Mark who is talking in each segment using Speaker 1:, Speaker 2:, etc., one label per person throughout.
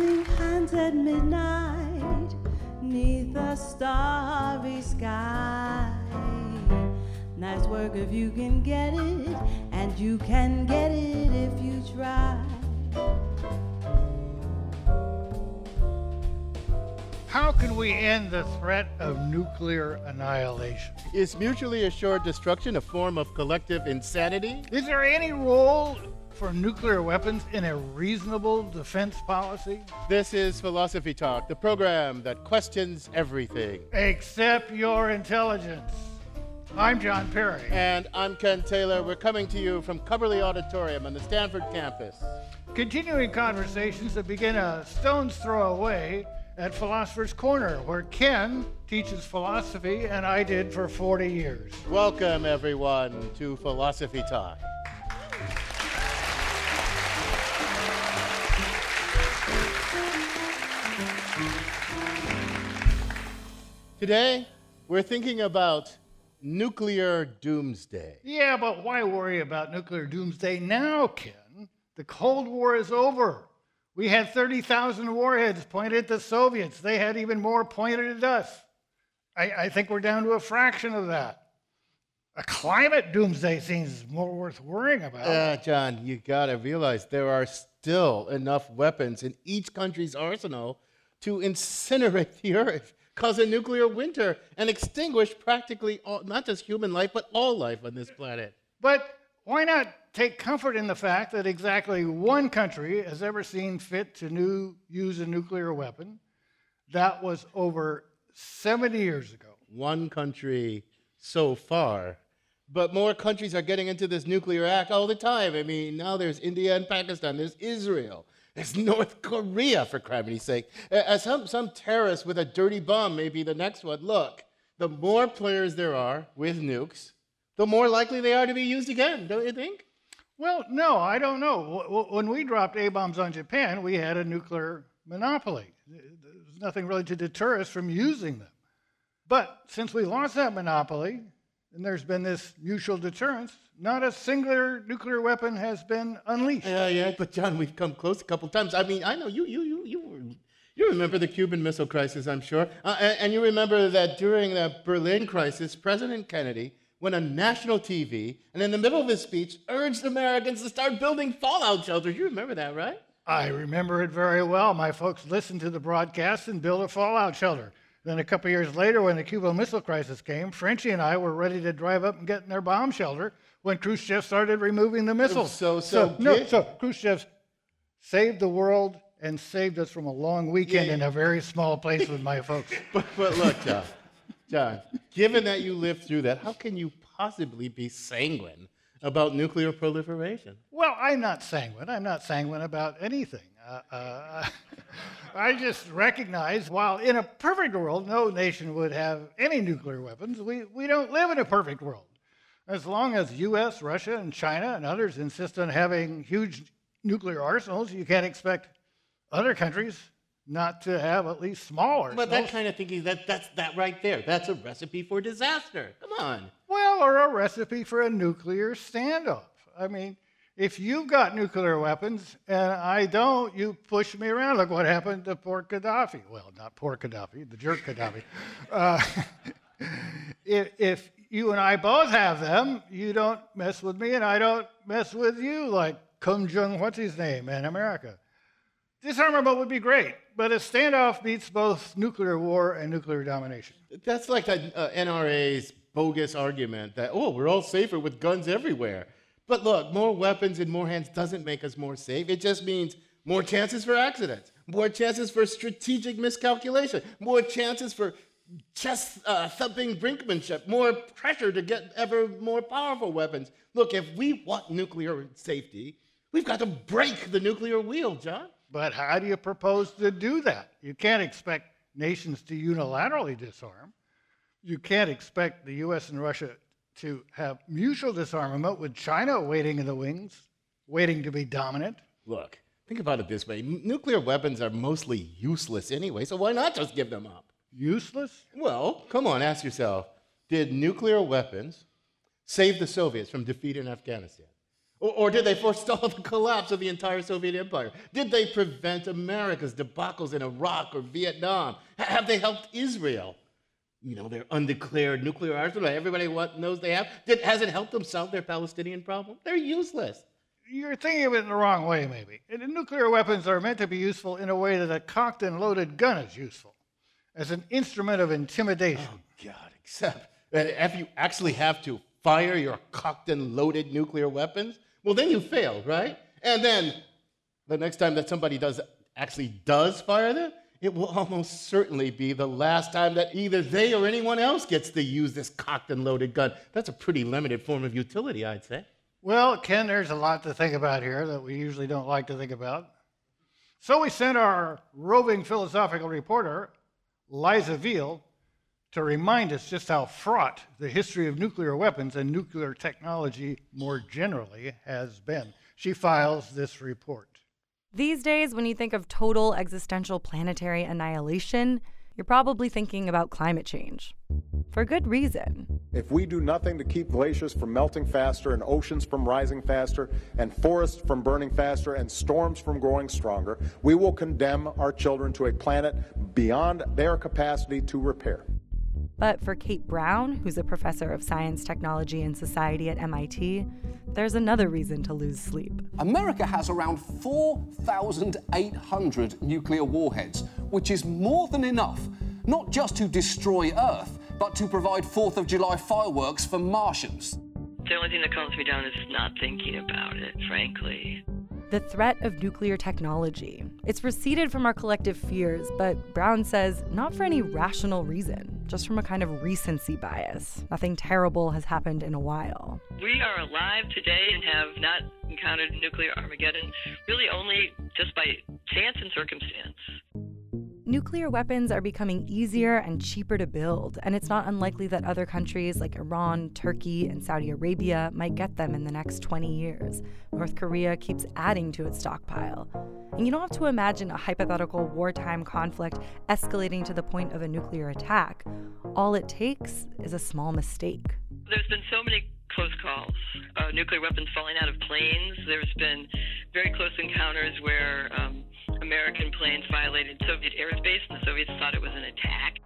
Speaker 1: holding hands at midnight neath a starry sky. Nice work if you can get it, and you can get it if you try.
Speaker 2: How can we end the threat of nuclear annihilation?
Speaker 3: Is mutually assured destruction a form of collective insanity?
Speaker 2: Is there any role for nuclear weapons in a reasonable defense policy?
Speaker 3: This is Philosophy Talk, the program that questions everything.
Speaker 2: Except your intelligence. I'm John Perry.
Speaker 3: And I'm Ken Taylor. We're coming to you from Cubberley Auditorium on the Stanford campus.
Speaker 2: Continuing conversations that begin a stone's throw away at Philosopher's Corner, where Ken teaches philosophy and I did for 40 years.
Speaker 3: Welcome, everyone, to Philosophy Talk. Today, we're thinking about nuclear doomsday.
Speaker 2: Yeah, but why worry about nuclear doomsday now, Ken? The Cold War is over. We had 30,000 warheads pointed at the Soviets. They had even more pointed at us. I, I think we're down to a fraction of that. A climate doomsday seems more worth worrying about.
Speaker 3: Uh, John, you gotta realize there are still enough weapons in each country's arsenal to incinerate the earth, cause a nuclear winter, and extinguish practically all, not just human life, but all life on this planet.
Speaker 2: But why not take comfort in the fact that exactly one country has ever seen fit to new, use a nuclear weapon? That was over 70 years ago.
Speaker 3: One country so far, but more countries are getting into this nuclear act all the time. I mean, now there's India and Pakistan, there's Israel, there's North Korea, for crimity's sake. Uh, some, some terrorist with a dirty bomb may be the next one. Look, the more players there are with nukes, the more likely they are to be used again, don't you think?
Speaker 2: Well, no, I don't know. When we dropped A bombs on Japan, we had a nuclear monopoly. There's nothing really to deter us from using them. But since we lost that monopoly, and there's been this mutual deterrence, not a singular nuclear weapon has been unleashed.
Speaker 3: Yeah, yeah, but John, we've come close a couple times. I mean, I know you, you, you, you, you remember the Cuban Missile Crisis, I'm sure, uh, and, and you remember that during the Berlin crisis, President Kennedy went on national TV and in the middle of his speech urged Americans to start building fallout shelters. You remember that, right?
Speaker 2: I remember it very well. My folks listened to the broadcast and built a fallout shelter. Then a couple years later, when the Cuban Missile Crisis came, Frenchie and I were ready to drive up and get in their bomb shelter when Khrushchev started removing the missiles.
Speaker 3: So, so, so
Speaker 2: no, so Khrushchev saved the world and saved us from a long weekend yeah, yeah. in a very small place with my folks.
Speaker 3: But, but look, John, John, given that you lived through that, how can you possibly be sanguine about nuclear proliferation?
Speaker 2: Well, I'm not sanguine. I'm not sanguine about anything. Uh, uh, I just recognize while in a perfect world, no nation would have any nuclear weapons, we, we don't live in a perfect world. As long as US, Russia, and China and others insist on having huge nuclear arsenals, you can't expect other countries not to have at least smaller.
Speaker 3: But that kind of thinking, that, that's that right there. That's a recipe for disaster. Come on.
Speaker 2: Well, or a recipe for a nuclear standoff. I mean, if you've got nuclear weapons and I don't, you push me around. Look what happened to poor Gaddafi. Well, not poor Gaddafi, the jerk Gaddafi. Uh, if, if you and I both have them, you don't mess with me and I don't mess with you, like Kim Jong, what's his name, in America. Disarmament would be great, but a standoff beats both nuclear war and nuclear domination.
Speaker 3: That's like the uh, NRA's bogus argument that, oh, we're all safer with guns everywhere. But look, more weapons in more hands doesn't make us more safe. It just means more chances for accidents, more chances for strategic miscalculation, more chances for chest uh, thumping brinkmanship, more pressure to get ever more powerful weapons. Look, if we want nuclear safety, we've got to break the nuclear wheel, John.
Speaker 2: But how do you propose to do that? You can't expect nations to unilaterally disarm. You can't expect the US and Russia to have mutual disarmament with China waiting in the wings, waiting to be dominant.
Speaker 3: Look, think about it this way nuclear weapons are mostly useless anyway, so why not just give them up?
Speaker 2: Useless?
Speaker 3: Well, come on, ask yourself did nuclear weapons save the Soviets from defeat in Afghanistan? Or, or, did they forestall the collapse of the entire Soviet Empire? Did they prevent America's debacles in Iraq or Vietnam? Have they helped Israel? You know, their undeclared nuclear arsenal everybody knows they have. Did, has it helped them solve their Palestinian problem? They're useless.
Speaker 2: You're thinking of it in the wrong way, maybe. And nuclear weapons are meant to be useful in a way that a cocked and loaded gun is useful, as an instrument of intimidation.
Speaker 3: Oh, God, except that if you actually have to fire your cocked and loaded nuclear weapons, well, then you failed, right? And then the next time that somebody does actually does fire them, it will almost certainly be the last time that either they or anyone else gets to use this cocked and loaded gun. That's a pretty limited form of utility, I'd say.
Speaker 2: Well, Ken, there's a lot to think about here that we usually don't like to think about. So we sent our roving philosophical reporter, Liza Veal, to remind us just how fraught the history of nuclear weapons and nuclear technology more generally has been. She files this report.
Speaker 4: These days, when you think of total existential planetary annihilation, you're probably thinking about climate change. For good reason.
Speaker 5: If we do nothing to keep glaciers from melting faster, and oceans from rising faster, and forests from burning faster, and storms from growing stronger, we will condemn our children to a planet beyond their capacity to repair.
Speaker 4: But for Kate Brown, who's a professor of science, technology, and society at MIT, there's another reason to lose sleep.
Speaker 6: America has around 4,800 nuclear warheads, which is more than enough, not just to destroy Earth, but to provide 4th of July fireworks for Martians.
Speaker 7: The only thing that calms me down is not thinking about it, frankly
Speaker 4: the threat of nuclear technology. It's receded from our collective fears, but Brown says not for any rational reason, just from a kind of recency bias. Nothing terrible has happened in a while.
Speaker 7: We are alive today and have not encountered nuclear Armageddon really only just by chance and circumstance.
Speaker 4: Nuclear weapons are becoming easier and cheaper to build, and it's not unlikely that other countries like Iran, Turkey, and Saudi Arabia might get them in the next 20 years. North Korea keeps adding to its stockpile. And you don't have to imagine a hypothetical wartime conflict escalating to the point of a nuclear attack. All it takes is a small mistake.
Speaker 7: There's been so many close calls. Uh, nuclear weapons falling out of planes. There's been very close encounters where um, American planes violated Soviet airspace, and the Soviets thought it was an attack.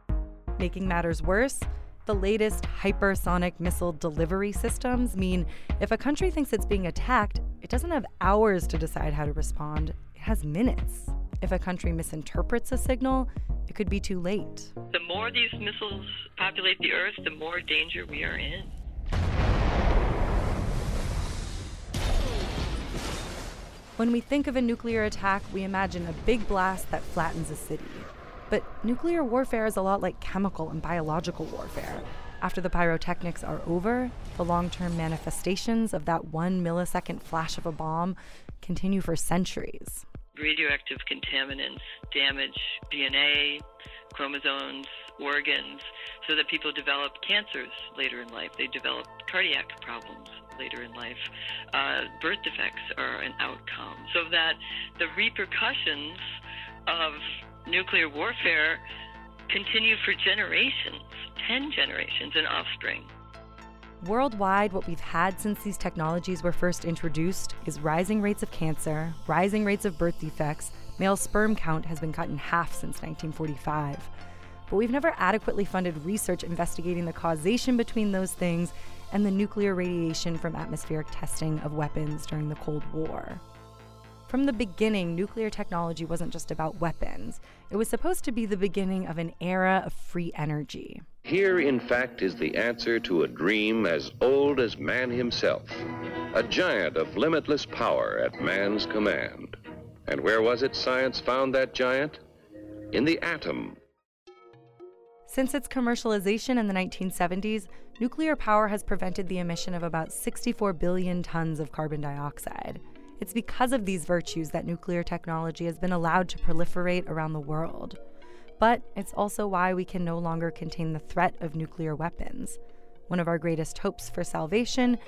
Speaker 4: Making matters worse, the latest hypersonic missile delivery systems mean if a country thinks it's being attacked, it doesn't have hours to decide how to respond, has minutes. If a country misinterprets a signal, it could be too late.
Speaker 7: The more these missiles populate the Earth, the more danger we are in.
Speaker 4: When we think of a nuclear attack, we imagine a big blast that flattens a city. But nuclear warfare is a lot like chemical and biological warfare. After the pyrotechnics are over, the long term manifestations of that one millisecond flash of a bomb continue for centuries.
Speaker 7: Radioactive contaminants damage DNA, chromosomes, organs, so that people develop cancers later in life. They develop cardiac problems later in life. Uh, birth defects are an outcome. So that the repercussions of nuclear warfare continue for generations, 10 generations and offspring.
Speaker 4: Worldwide, what we've had since these technologies were first introduced is rising rates of cancer, rising rates of birth defects, male sperm count has been cut in half since 1945. But we've never adequately funded research investigating the causation between those things and the nuclear radiation from atmospheric testing of weapons during the Cold War. From the beginning, nuclear technology wasn't just about weapons. It was supposed to be the beginning of an era of free energy.
Speaker 8: Here, in fact, is the answer to a dream as old as man himself a giant of limitless power at man's command. And where was it science found that giant? In the atom.
Speaker 4: Since its commercialization in the 1970s, nuclear power has prevented the emission of about 64 billion tons of carbon dioxide. It's because of these virtues that nuclear technology has been allowed to proliferate around the world. But it's also why we can no longer contain the threat of nuclear weapons. One of our greatest hopes for salvation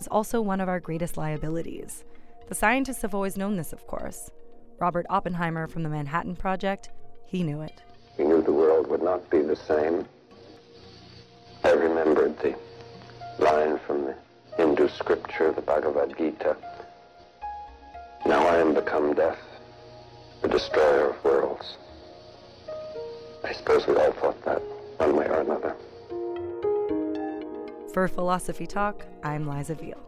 Speaker 4: is also one of our greatest liabilities. The scientists have always known this, of course. Robert Oppenheimer from the Manhattan Project, he knew it.
Speaker 9: He knew the world would not be the same I remembered the line from the Hindu scripture, the Bhagavad Gita then become death, the destroyer of worlds. I suppose we all thought that, one way or another.
Speaker 4: For Philosophy Talk, I'm Liza Veal.